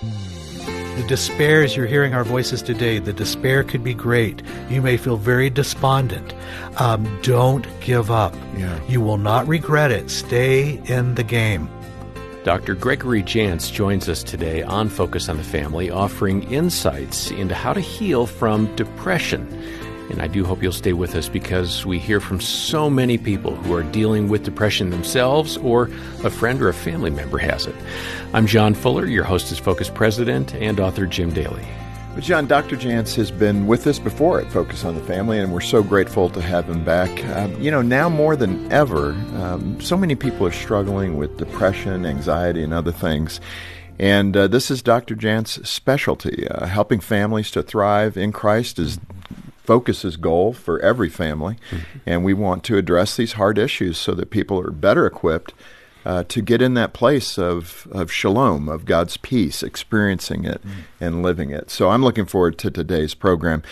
The despair, as you're hearing our voices today, the despair could be great. You may feel very despondent. Um, don't give up. Yeah. You will not regret it. Stay in the game. Dr. Gregory Jantz joins us today on Focus on the Family, offering insights into how to heal from depression. And I do hope you'll stay with us because we hear from so many people who are dealing with depression themselves or a friend or a family member has it. I'm John Fuller, your host is Focus President and author Jim Daly. But John, Dr. Jantz has been with us before at Focus on the Family, and we're so grateful to have him back. Um, you know, now more than ever, um, so many people are struggling with depression, anxiety, and other things. And uh, this is Dr. Jantz's specialty. Uh, helping families to thrive in Christ is Focus's goal for every family. Mm-hmm. And we want to address these hard issues so that people are better equipped uh, to get in that place of, of shalom, of God's peace, experiencing it mm. and living it. So I'm looking forward to today's program.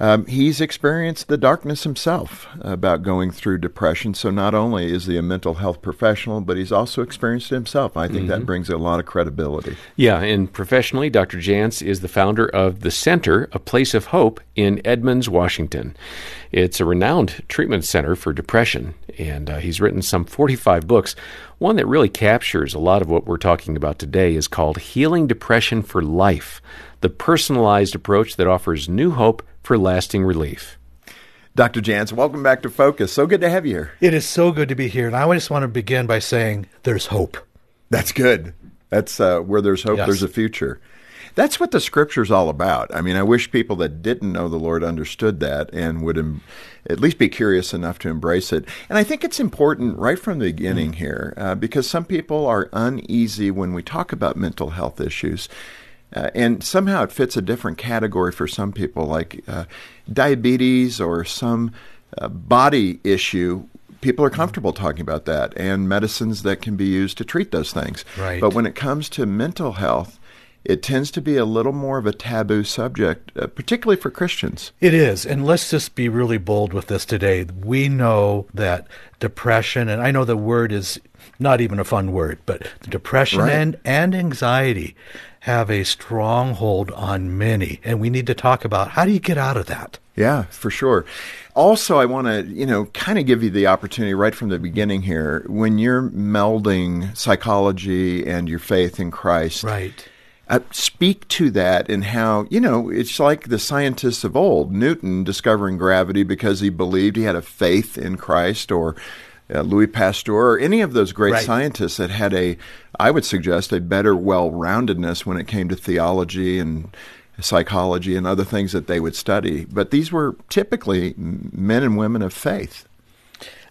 Um, he's experienced the darkness himself about going through depression. So not only is he a mental health professional, but he's also experienced it himself. I think mm-hmm. that brings a lot of credibility. Yeah, and professionally, Dr. Jantz is the founder of the Center, a Place of Hope in Edmonds, Washington. It's a renowned treatment center for depression, and uh, he's written some 45 books. One that really captures a lot of what we're talking about today is called Healing Depression for Life, the personalized approach that offers new hope for lasting relief. Dr. Jantz, welcome back to Focus. So good to have you here. It is so good to be here. And I just want to begin by saying there's hope. That's good. That's uh, where there's hope, yes. there's a future. That's what the scripture's all about. I mean, I wish people that didn't know the Lord understood that and would Im- at least be curious enough to embrace it. And I think it's important right from the beginning mm. here uh, because some people are uneasy when we talk about mental health issues. Uh, and somehow it fits a different category for some people, like uh, diabetes or some uh, body issue. People are comfortable talking about that and medicines that can be used to treat those things. Right. But when it comes to mental health, it tends to be a little more of a taboo subject, uh, particularly for Christians. It is. And let's just be really bold with this today. We know that depression, and I know the word is not even a fun word, but depression right. and, and anxiety have a stronghold on many. And we need to talk about how do you get out of that? Yeah, for sure. Also, I want to, you know, kind of give you the opportunity right from the beginning here when you're melding psychology and your faith in Christ. Right. Uh, speak to that and how, you know, it's like the scientists of old, Newton discovering gravity because he believed he had a faith in Christ, or uh, Louis Pasteur, or any of those great right. scientists that had a, I would suggest, a better well roundedness when it came to theology and psychology and other things that they would study. But these were typically men and women of faith.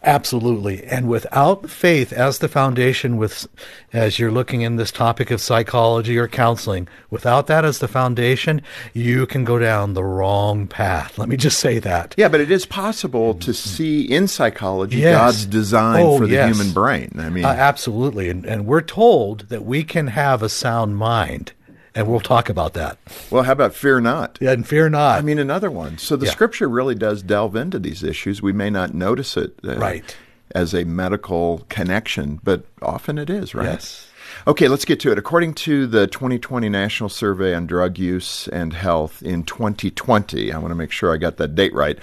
Absolutely. And without faith as the foundation with as you're looking in this topic of psychology or counseling, without that as the foundation, you can go down the wrong path. Let me just say that. Yeah, but it is possible to see in psychology yes. God's design oh, for the yes. human brain. I mean, uh, absolutely. And and we're told that we can have a sound mind and we'll talk about that. Well, how about fear not? Yeah, and fear not. I mean, another one. So the yeah. scripture really does delve into these issues. We may not notice it, uh, right, as a medical connection, but often it is, right? Yes. Okay, let's get to it. According to the 2020 National Survey on Drug Use and Health in 2020, I want to make sure I got that date right.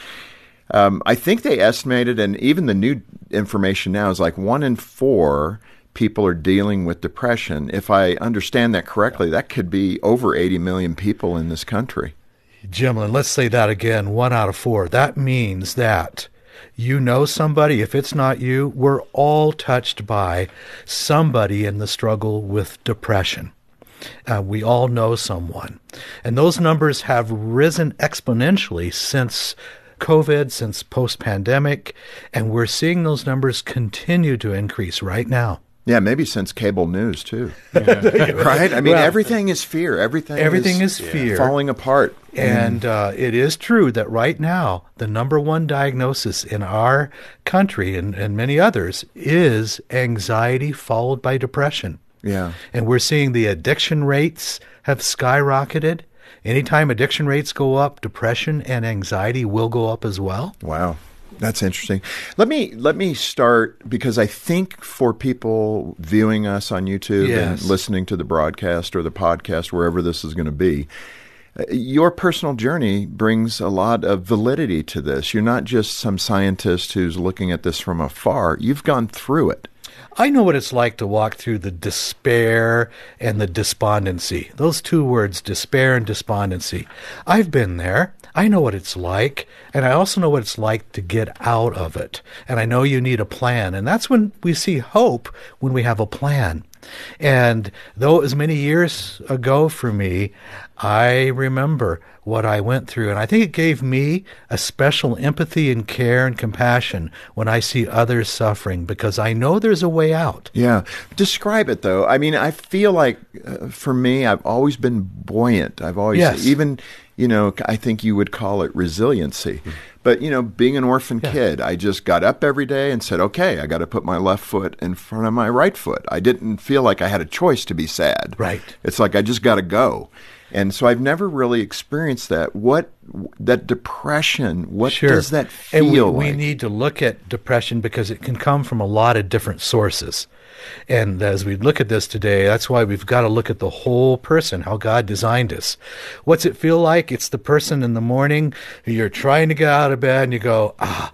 Um, I think they estimated, and even the new information now is like one in four people are dealing with depression. If I understand that correctly, that could be over 80 million people in this country. Jim, let's say that again one out of four. That means that you know somebody. If it's not you, we're all touched by somebody in the struggle with depression. Uh, we all know someone. And those numbers have risen exponentially since COVID, since post pandemic, and we're seeing those numbers continue to increase right now. Yeah, maybe since cable news too. Yeah. right? I mean, well, everything is fear. Everything. Everything is, is fear, falling apart. And mm. uh, it is true that right now the number one diagnosis in our country and, and many others is anxiety followed by depression. Yeah. And we're seeing the addiction rates have skyrocketed. Anytime addiction rates go up, depression and anxiety will go up as well. Wow. That's interesting. Let me let me start because I think for people viewing us on YouTube Yes. and listening to the broadcast or the podcast wherever this is going to be, uh, your personal journey brings a lot of validity to this. You're not just some scientist who's looking at this from afar. You've gone through it. I know what it's like to walk through the despair and the despondency. Those two words, despair and despondency. I've been there. I know what it's like. And I also know what it's like to get out of it. And I know you need a plan. And that's when we see hope when we have a plan. And though it was many years ago for me, I remember what I went through. And I think it gave me a special empathy and care and compassion when I see others suffering because I know there's a way out. Yeah. Describe it though. I mean, I feel like uh, for me, I've always been buoyant. I've always, Yes. even, you know, I think you would call it resiliency. But, you know, being an orphan kid, I just got up every day and said, okay, I got to put my left foot in front of my right foot. I didn't feel like I had a choice to be sad. Right. It's like I just got to go. And so I've never really experienced that. What, that depression, what Sure. does that feel like? and we, feel we need to look at depression because it can come from a lot of different sources. And as we look at this today, that's why we've got to look at the whole person, how God designed us. What's it feel like? It's the person in the morning you're trying to get out of bed and you go, ah,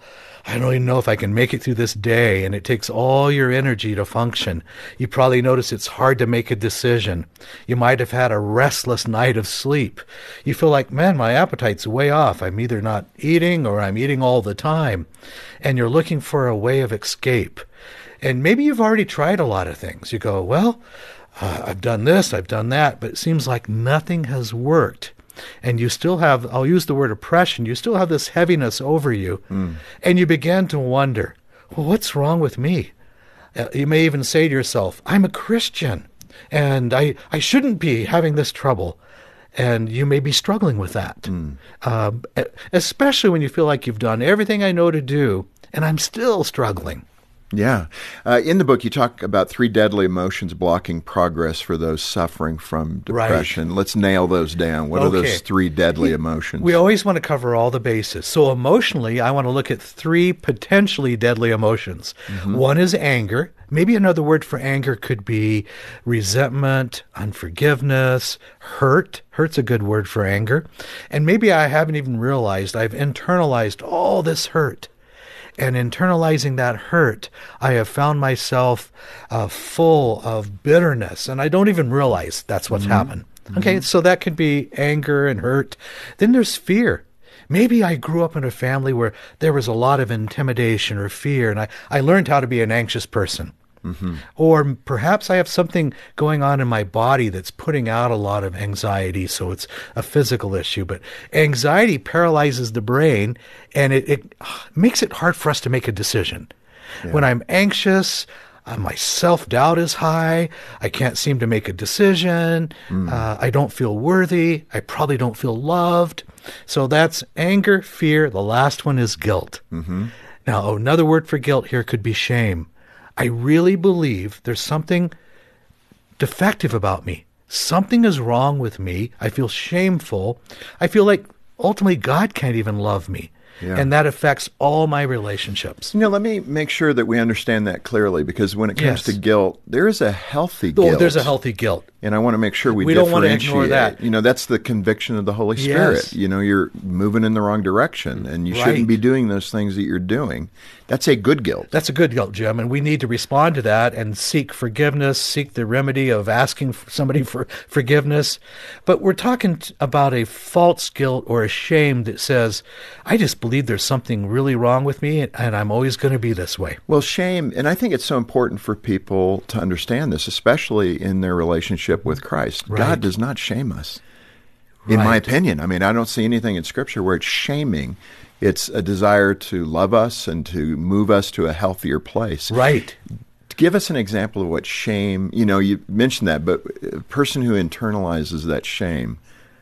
I don't even know if I can make it through this day. And it takes all your energy to function. You probably notice it's hard to make a decision. You might have had a restless night of sleep. You feel like, man, my appetite's way off. I'm either not eating or I'm eating all the time. And you're looking for a way of escape. And maybe you've already tried a lot of things. You go, well, uh, I've done this, I've done that, but it seems like nothing has worked. And you still have, I'll use the word oppression, you still have this heaviness over you. And you begin to wonder, well, what's wrong with me? Uh, you may even say to yourself, I'm a Christian and I, I shouldn't be having this trouble. And you may be struggling with that, um, e- especially when you feel like you've done everything I know to do and I'm still struggling. Yeah. Uh, in the book, you talk about three deadly emotions blocking progress for those suffering from Right. depression. Let's nail those down. What are those three deadly emotions? We always want to cover all the bases. So, emotionally, I want to look at three potentially deadly emotions. One is anger. Maybe another word for anger could be resentment, unforgiveness, hurt. Hurt's a good word for anger. And maybe I haven't even realized I've internalized all this hurt. And internalizing that hurt, I have found myself uh, full of bitterness, and I don't even realize that's what's happened. Okay, so that could be anger and hurt. Then there's fear. Maybe I grew up in a family where there was a lot of intimidation or fear, and I, I learned how to be an anxious person. Or perhaps I have something going on in my body that's putting out a lot of anxiety, so it's a physical issue. But anxiety paralyzes the brain and it, it makes it hard for us to make a decision. When I'm anxious, uh, my self doubt is high. I can't seem to make a decision. Uh, I don't feel worthy. I probably don't feel loved. So that's anger, fear. The last one is guilt. Now, another word for guilt here could be shame. I really believe there's something defective about me. Something is wrong with me. I feel shameful. I feel like ultimately God can't even love me. Yeah. And that affects all my relationships. You know, let me make sure that we understand that clearly because when it comes Yes. to guilt, there is a healthy Oh, guilt. there's a healthy guilt. And I want to make sure we, We don't want to ignore that. You know, that's the conviction of the Holy Spirit. Yes. You know, you're moving in the wrong direction and you shouldn't be doing those things that you're doing. That's a good guilt. That's a good guilt, Jim, and we need to respond to that and seek forgiveness, seek the remedy of asking somebody for forgiveness. But we're talking about a false guilt or a shame that says, I just believe there's something really wrong with me and, and I'm always going to be this way. Well, shame, and I think it's so important for people to understand this, especially in their relationship with Christ. Right. God does not shame us, in my opinion. I mean, I don't see anything in Scripture where it's shaming. It's a desire to love us and to move us to a healthier place. Right. Give us an example of what shame, you know, you mentioned that, but a person who internalizes that shame,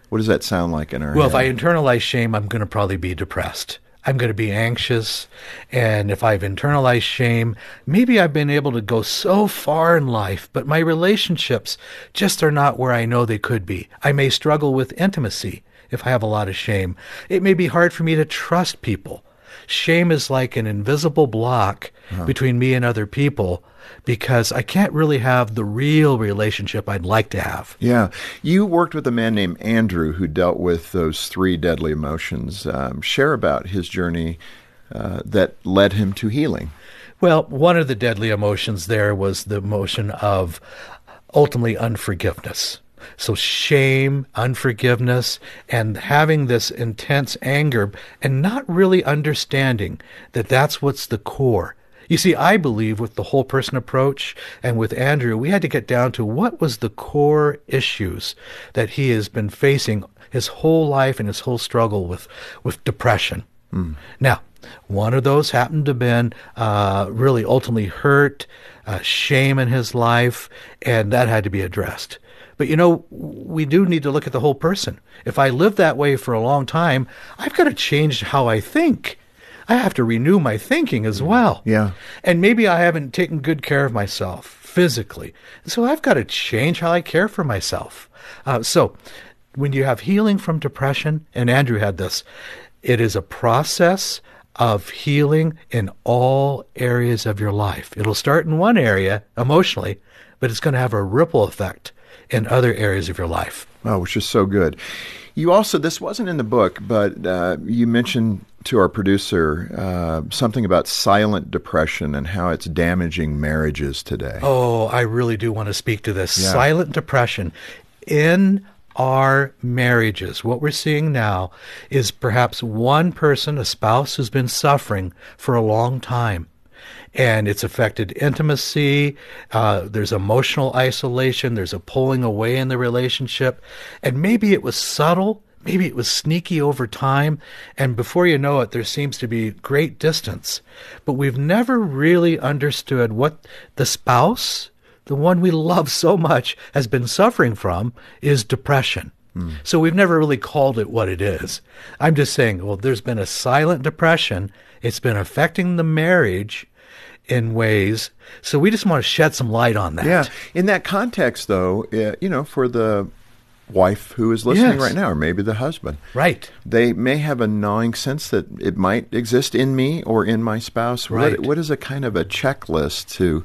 what does that sound like in our Well, if I internalize shame, I'm going to probably be depressed. I'm going to be anxious. And if I've internalized shame, maybe I've been able to go so far in life, but my relationships just are not where I know they could be. I may struggle with intimacy if I have a lot of shame. It may be hard for me to trust people. Shame is like an invisible block between me and other people because I can't really have the real relationship I'd like to have. Yeah. You worked with a man named Andrew who dealt with those three deadly emotions. Um, share about his journey uh, that led him to healing. Well, one of the deadly emotions there was the emotion of ultimately unforgiveness. So, shame, unforgiveness, and having this intense anger and not really understanding that that's what's the core. You see, I believe with the whole person approach and with Andrew, we had to get down to what was the core issues that he has been facing his whole life and his whole struggle with, with depression. Now, one of those happened to have been uh, really ultimately hurt, uh, shame in his life, and that had to be addressed. But you know, we do need to look at the whole person. If I live that way for a long time, I've got to change how I think. I have to renew my thinking as well. Yeah. And maybe I haven't taken good care of myself physically. So I've got to change how I care for myself. Uh, so when you have healing from depression, and Andrew had this, it is a process of healing in all areas of your life. It'll start in one area emotionally, but it's going to have a ripple effect in other areas of your life. Oh, which is so good. You also, this wasn't in the book, but uh, you mentioned to our producer uh, something about silent depression and how it's damaging marriages today. Oh, I really do want to speak to this. Yeah. Silent depression in our marriages. What we're seeing now is perhaps one person, a spouse, who's been suffering for a long time. And it's affected intimacy. Uh, there's emotional isolation. There's a pulling away in the relationship. And maybe it was subtle. Maybe it was sneaky over time. And before you know it, there seems to be great distance. But we've never really understood what the spouse, the one we love so much, has been suffering from is depression. So we've never really called it what it is. I'm just saying, well, there's been a silent depression. It's been affecting the marriage in ways. So we just want to shed some light on that. Yeah. In that context, though, uh, you know, for the wife who is listening Yes. right now, or maybe the husband, Right. they may have a gnawing sense that it might exist in me or in my spouse. Right. What, what is a kind of a checklist to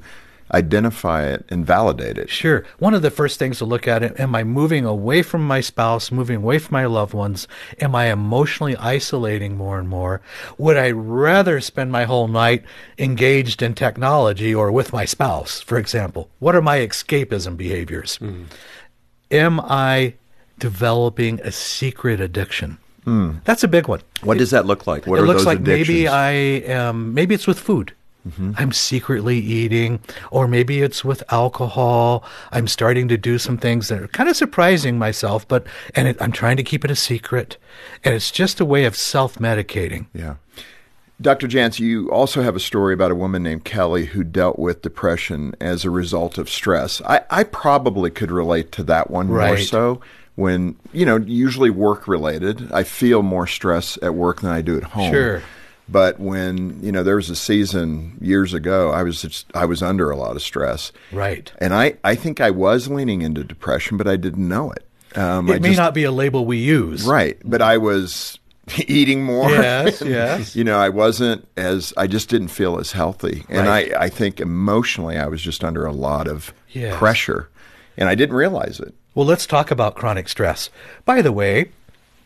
identify it and validate it? Sure. One of the first things to look at it, am I moving away from my spouse, moving away from my loved ones? Am I emotionally isolating more and more? Would I rather spend my whole night engaged in technology or with my spouse, for example? What are my escapism behaviors? Hmm. Am I developing a secret addiction? Hmm. That's a big one. What does that look like? What it are looks like addictions? maybe I am maybe it's with food. Mm-hmm. I'm secretly eating, or maybe it's with alcohol. I'm starting to do some things that are kind of surprising myself, but and it, I'm trying to keep it a secret, and it's just a way of self-medicating. Yeah. Dr. Jantz, you also have a story about a woman named Kelly who dealt with depression as a result of stress. I, I probably could relate to that one more so. When, you know, usually work related, I feel more stress at work than I do at home. Sure. But when, you know, there was a season years ago, I was just, I was under a lot of stress. Right. And I, I think I was leaning into depression, but I didn't know it. Um, I It may just- not be a label we use. Right. But I was eating more. Yes, yes. you know, I wasn't as, I just didn't feel as healthy. And Right. I, I think emotionally, I was just under a lot of Yes. pressure. And I didn't realize it. Well, let's talk about chronic stress. By the way,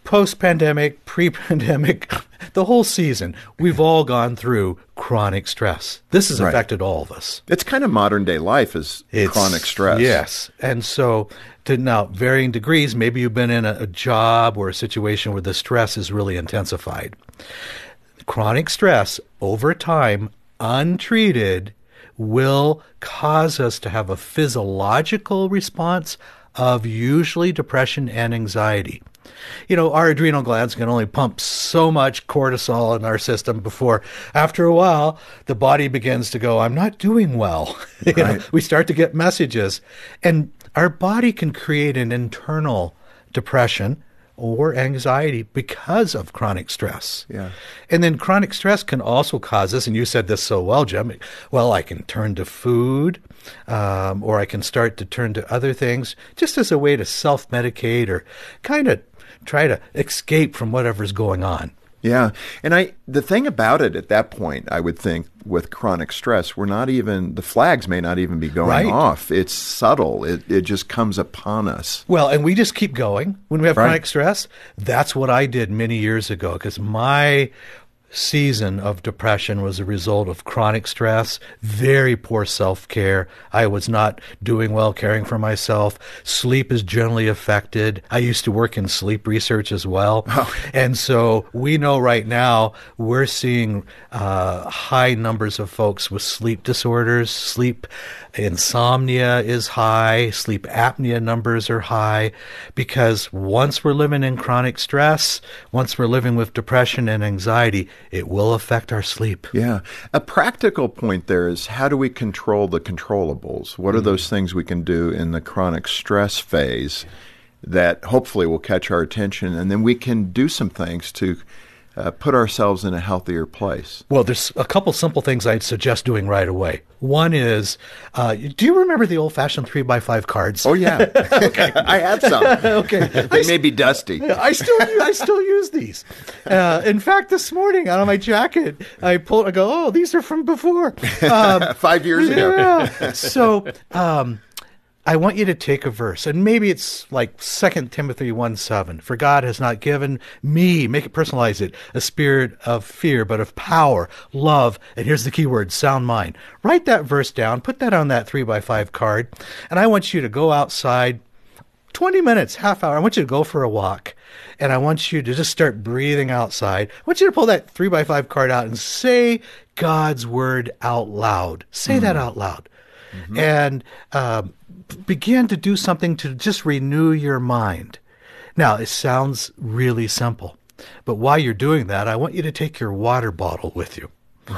post pandemic, pre pandemic, the whole season, we've all gone through chronic stress. This has Right. affected all of us. It's kind of modern day life is It's- chronic stress. Yes. And so, to now varying degrees, maybe you've been in a, a job or a situation where the stress is really intensified. Chronic stress over time, untreated, will cause us to have a physiological response of usually depression and anxiety. You know, our adrenal glands can only pump so much cortisol in our system before, after a while, the body begins to go, I'm not doing well. You know, we start to get messages. And our body can create an internal depression or anxiety because of chronic stress. Yeah. And then chronic stress can also cause this, and you said this so well, Jim. Well, I can turn to food, um, or I can start to turn to other things just as a way to self medicate or kind of try to escape from whatever's going on. Yeah. And I the thing about it at that point, I would think with chronic stress, we're not even the flags may not even be going Right. off. It's subtle. It it just comes upon us. Well, and we just keep going when we have Right. chronic stress. That's what I did many years ago because my season of depression was a result of chronic stress, very poor self care. I was not doing well caring for myself. Sleep is generally affected. I used to work in sleep research as well. And so we know right now we're seeing uh, high numbers of folks with sleep disorders. Sleep insomnia is high. Sleep apnea numbers are high because once we're living in chronic stress, once we're living with depression and anxiety, it will affect our sleep. Yeah. A practical point there is how do we control the controllables? What are mm-hmm. those things we can do in the chronic stress phase that hopefully will catch our attention and then we can do some things to uh, put ourselves in a healthier place? Well, there's a couple simple things I'd suggest doing right away. One is, uh, do you remember the old-fashioned three by five cards? Oh yeah. okay. I have some. okay. They may be dusty. I still I still use these. Uh, in fact, this morning out of my jacket, I pull. I go, oh, these are from before. Um, Five years ago. yeah. So um, I want you to take a verse, and maybe it's like Second Timothy one seven. For God has not given me, make it personalize it, a spirit of fear, but of power, love, and here's the key word: sound mind. Write that verse down. Put that on that three by five card, and I want you to go outside. 20 minutes, half hour. I want you to go for a walk and I want you to just start breathing outside. I want you to pull that three by five card out and say God's word out loud. Say that out loud. And um, begin to do something to just renew your mind. Now, it sounds really simple, but while you're doing that, I want you to take your water bottle with you.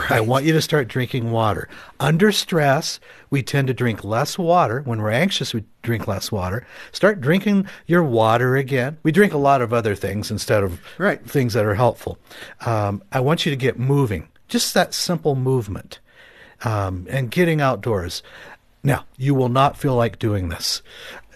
I want you to start drinking water. Under stress, we tend to drink less water. When we're anxious, we drink less water. Start drinking your water again. We drink a lot of other things instead of Right. things that are helpful. Um, I want you to get moving. Just that simple movement um, and getting outdoors. Now, you will not feel like doing this.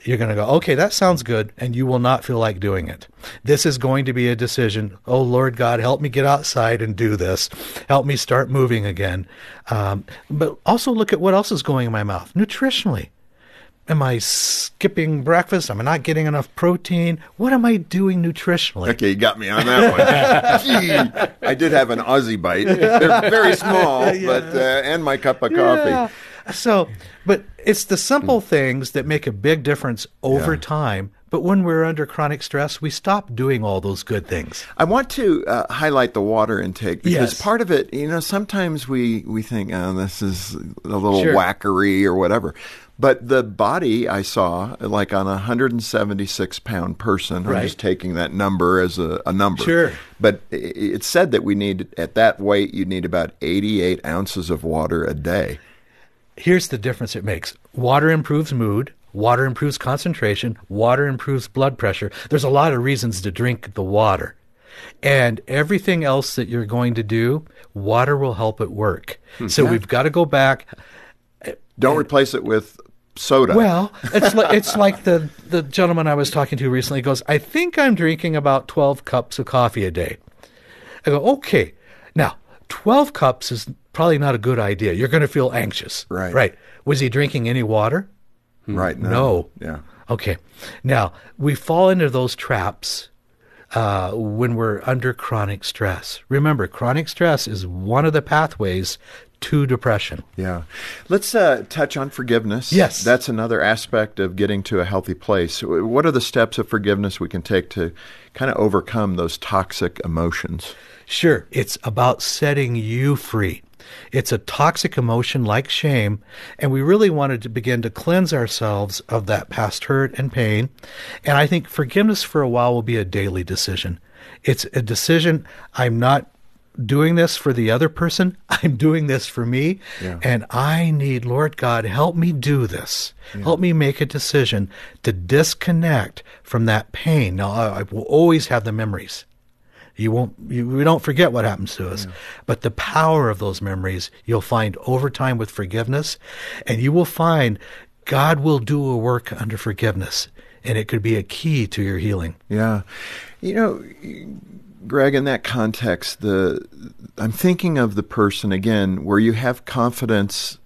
You're going to go, okay, that sounds good, and you will not feel like doing it. This is going to be a decision. Oh, Lord God, help me get outside and do this. Help me start moving again. Um, but also look at what else is going in my mouth nutritionally. Am I skipping breakfast? Am I not getting enough protein? What am I doing nutritionally? Okay, you got me on that one. Gee, I did have an Aussie bite. They're very small, but uh, and my cup of coffee. So, but it's the simple things that make a big difference over Yeah. time. But when we're under chronic stress, we stop doing all those good things. I want to uh, highlight the water intake because Yes. part of it, you know, sometimes we we think, oh, this is a little Sure. wackery or whatever. But the body I saw, like on a 176 pound person, I'm just taking that number as a, a number. Sure. But i- it said that we need, at that weight, you need about 88 ounces of water a day. Here's the difference it makes water improves mood, water improves concentration, water improves blood pressure. There's a lot of reasons to drink the water. And everything else that you're going to do, water will help it work. Hmm. So we've got to go back. Don't replace it with soda. Well, it's like it's like the the gentleman I was talking to recently goes, I think I'm drinking about twelve cups of coffee a day. I go, okay. Now, twelve cups is probably not a good idea. You're going to feel anxious, Right. Right? Was he drinking any water? right? No. Yeah. Okay. Now we fall into those traps uh, when we're under chronic stress. Remember, chronic stress is one of the pathways to depression. Yeah. Let's uh, touch on forgiveness. Yes. That's another aspect of getting to a healthy place. What are the steps of forgiveness we can take to kind of overcome those toxic emotions? Sure, it's about setting you free. It's a toxic emotion like shame, and we really wanted to begin to cleanse ourselves of that past hurt and pain. And I think forgiveness for a while will be a daily decision. It's a decision I'm not doing this for the other person, I'm doing this for me, Yeah. and I need, Lord God, help me do this. Help me make a decision to disconnect from that pain. Now, I will always have the memories. You won't. You, we don't forget what happens to us, but the power of those memories you'll find over time with forgiveness, and you will find God will do a work under forgiveness, and it could be a key to your healing. Yeah. You know, Greg, in that context, the I'm thinking of the person again where you have confidence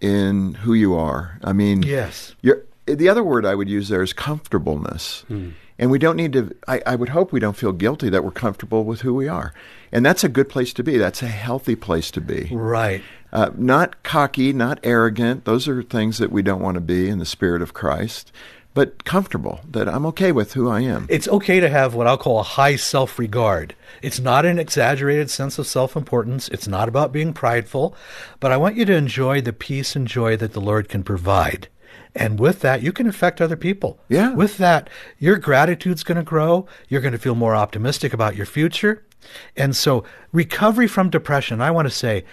in who you are. I mean, Yes. you're, the other word I would use there is comfortableness. Hmm. And we don't need to, I, I would hope we don't feel guilty that we're comfortable with who we are. And that's a good place to be. That's a healthy place to be. Right. Uh, not cocky, not arrogant. Those are things that we don't want to be in the spirit of Christ, but comfortable, that I'm okay with who I am. It's okay to have what I'll call a high self regard. It's not an exaggerated sense of self importance. It's not about being prideful, but I want you to enjoy the peace and joy that the Lord can provide. And with that, you can affect other people. Yeah. With that, your gratitude's going to grow. You're going to feel more optimistic about your future. And so, recovery from depression, I want to say,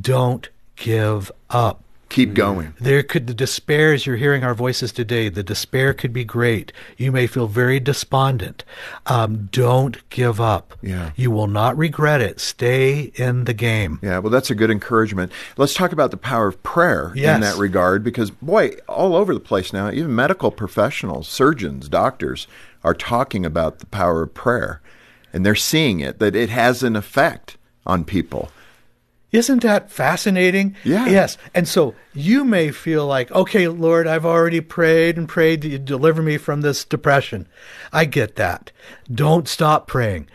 don't give up. Keep going. There could the despair as you're hearing our voices today. The despair could be great. You may feel very despondent. Um, don't give up. Yeah. You will not regret it. Stay in the game. Yeah, well, that's a good encouragement. Let's talk about the power of prayer in that regard because, boy, all over the place now, even medical professionals, surgeons, doctors are talking about the power of prayer. And they're seeing it, that it has an effect on people. Isn't that fascinating? Yeah. Yes. And so you may feel like, okay, Lord, I've already prayed and prayed that you deliver me from this depression. I get that. Don't stop praying.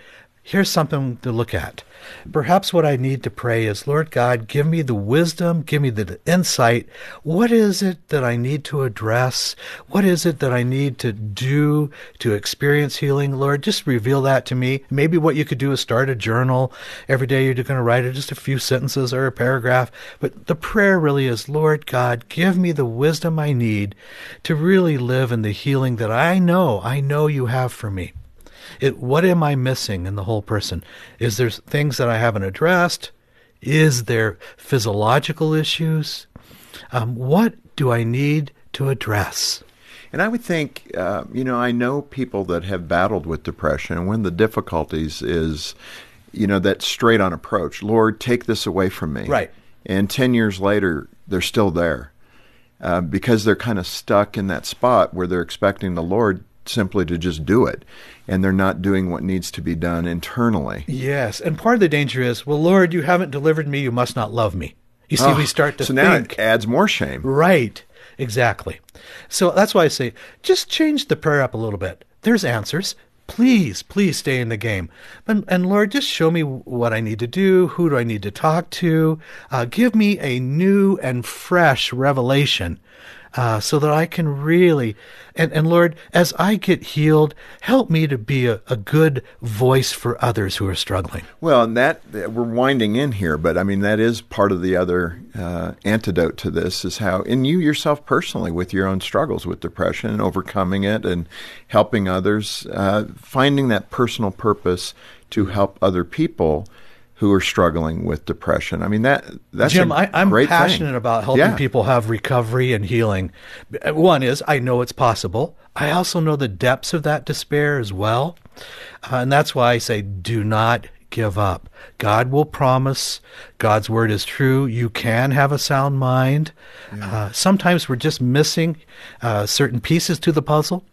Here's something to look at. Perhaps what I need to pray is, Lord God, give me the wisdom, give me the insight. What is it that I need to address? What is it that I need to do to experience healing? Lord, just reveal that to me. Maybe what you could do is start a journal. Every day you're going to write it just a few sentences or a paragraph. But the prayer really is, Lord God, give me the wisdom I need to really live in the healing that I know, I know you have for me. It, what am I missing in the whole person? Is there things that I haven't addressed? Is there physiological issues? Um, what do I need to address? And I would think, uh, you know, I know people that have battled with depression, and one of the difficulties is, you know, that straight on approach. Lord, take this away from me. Right. And 10 years later, they're still there uh, because they're kind of stuck in that spot where they're expecting the Lord simply to just do it. And they're not doing what needs to be done internally. Yes, and part of the danger is, well, Lord, you haven't delivered me, you must not love me. You see, we Oh, start to so now think. it adds more shame. Right, exactly. So that's why I say just change the prayer up a little bit. There's answers. Please, please stay in the game. And, and Lord, just show me what I need to do. Who do I need to talk to? Uh, give me a new and fresh revelation uh, so that I can really, and, and Lord, as I get healed, help me to be a, a good voice for others who are struggling. Well, and that we're winding in here, but I mean that is part of the other uh, antidote to this is how, and you yourself personally, with your own struggles with depression and overcoming it, and helping others, uh, finding that personal purpose to help other people who are struggling with depression. I mean that that's Jim, I, I'm great thing. passionate about helping Yeah. people have recovery and healing. One is I know it's possible. I also know the depths of that despair as well. Uh, and that's why I say do not give up. God will promise. God's word is true. You can have a sound mind. Uh, sometimes we're just missing uh, certain pieces to the puzzle.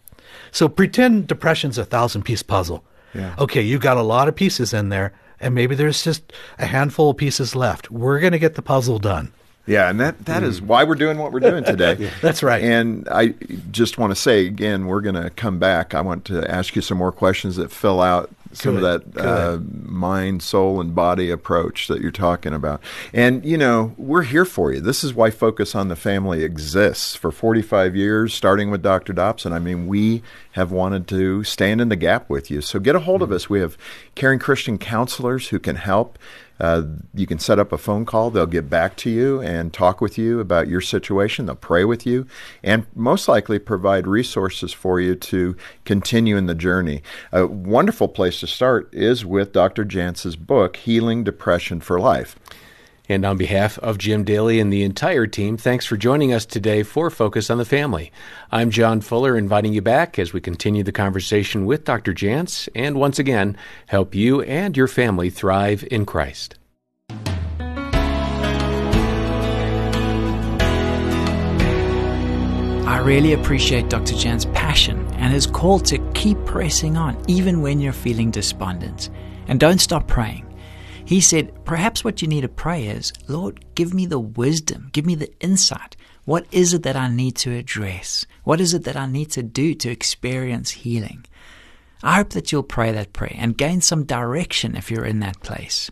So pretend depression's a thousand piece puzzle. Yeah. Okay, you got a lot of pieces in there, and maybe there's just a handful of pieces left. We're going to get the puzzle done. Yeah, and that, that is why we're doing what we're doing today. Mm. That's right. And I just want to say again, we're going to come back. I want to ask you some more questions that fill out some Good, of that uh, mind, soul, and body approach that you're talking about. And, you know, we're here for you. This is why Focus on the Family exists for 45 years, starting with Dr. Dobson. I mean, we have wanted to stand in the gap with you. So get a hold of us. We have caring Christian counselors who can help. Uh, you can set up a phone call. They'll get back to you and talk with you about your situation. They'll pray with you and most likely provide resources for you to continue in the journey. A wonderful place to start is with Dr. Jantz's book, Healing Depression for Life. And on behalf of Jim Daly and the entire team, thanks for joining us today for Focus on the Family. I'm John Fuller, inviting you back as we continue the conversation with Dr. Jantz and once again help you and your family thrive in Christ. I really appreciate Dr. Jantz's passion and his call to keep pressing on, even when you're feeling despondent. And don't stop praying. He said, perhaps what you need to pray is, Lord, give me the wisdom, give me the insight. What is it that I need to address? What is it that I need to do to experience healing? I hope that you'll pray that prayer and gain some direction if you're in that place.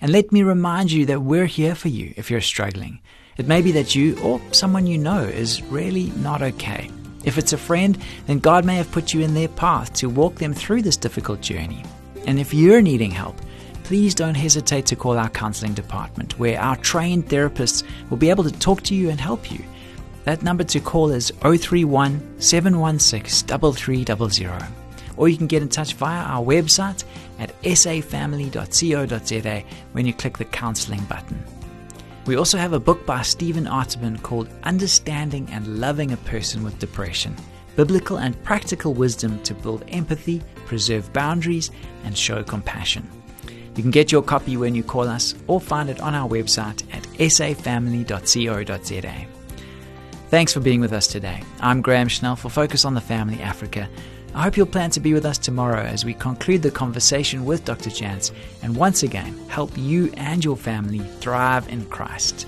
And let me remind you that we're here for you if you're struggling. It may be that you or someone you know is really not okay. If it's a friend, then God may have put you in their path to walk them through this difficult journey. And if you're needing help, please don't hesitate to call our counseling department, where our trained therapists will be able to talk to you and help you. That number to call is 031 716 3300. Or you can get in touch via our website at safamily.co.za when you click the counseling button. We also have a book by Stephen Arterburn called Understanding and Loving a Person with Depression Biblical and Practical Wisdom to Build Empathy, Preserve Boundaries, and Show Compassion. You can get your copy when you call us or find it on our website at safamily.co.za. Thanks for being with us today. I'm Graham Schnell for Focus on the Family Africa. I hope you'll plan to be with us tomorrow as we conclude the conversation with Dr. Jantz and once again help you and your family thrive in Christ.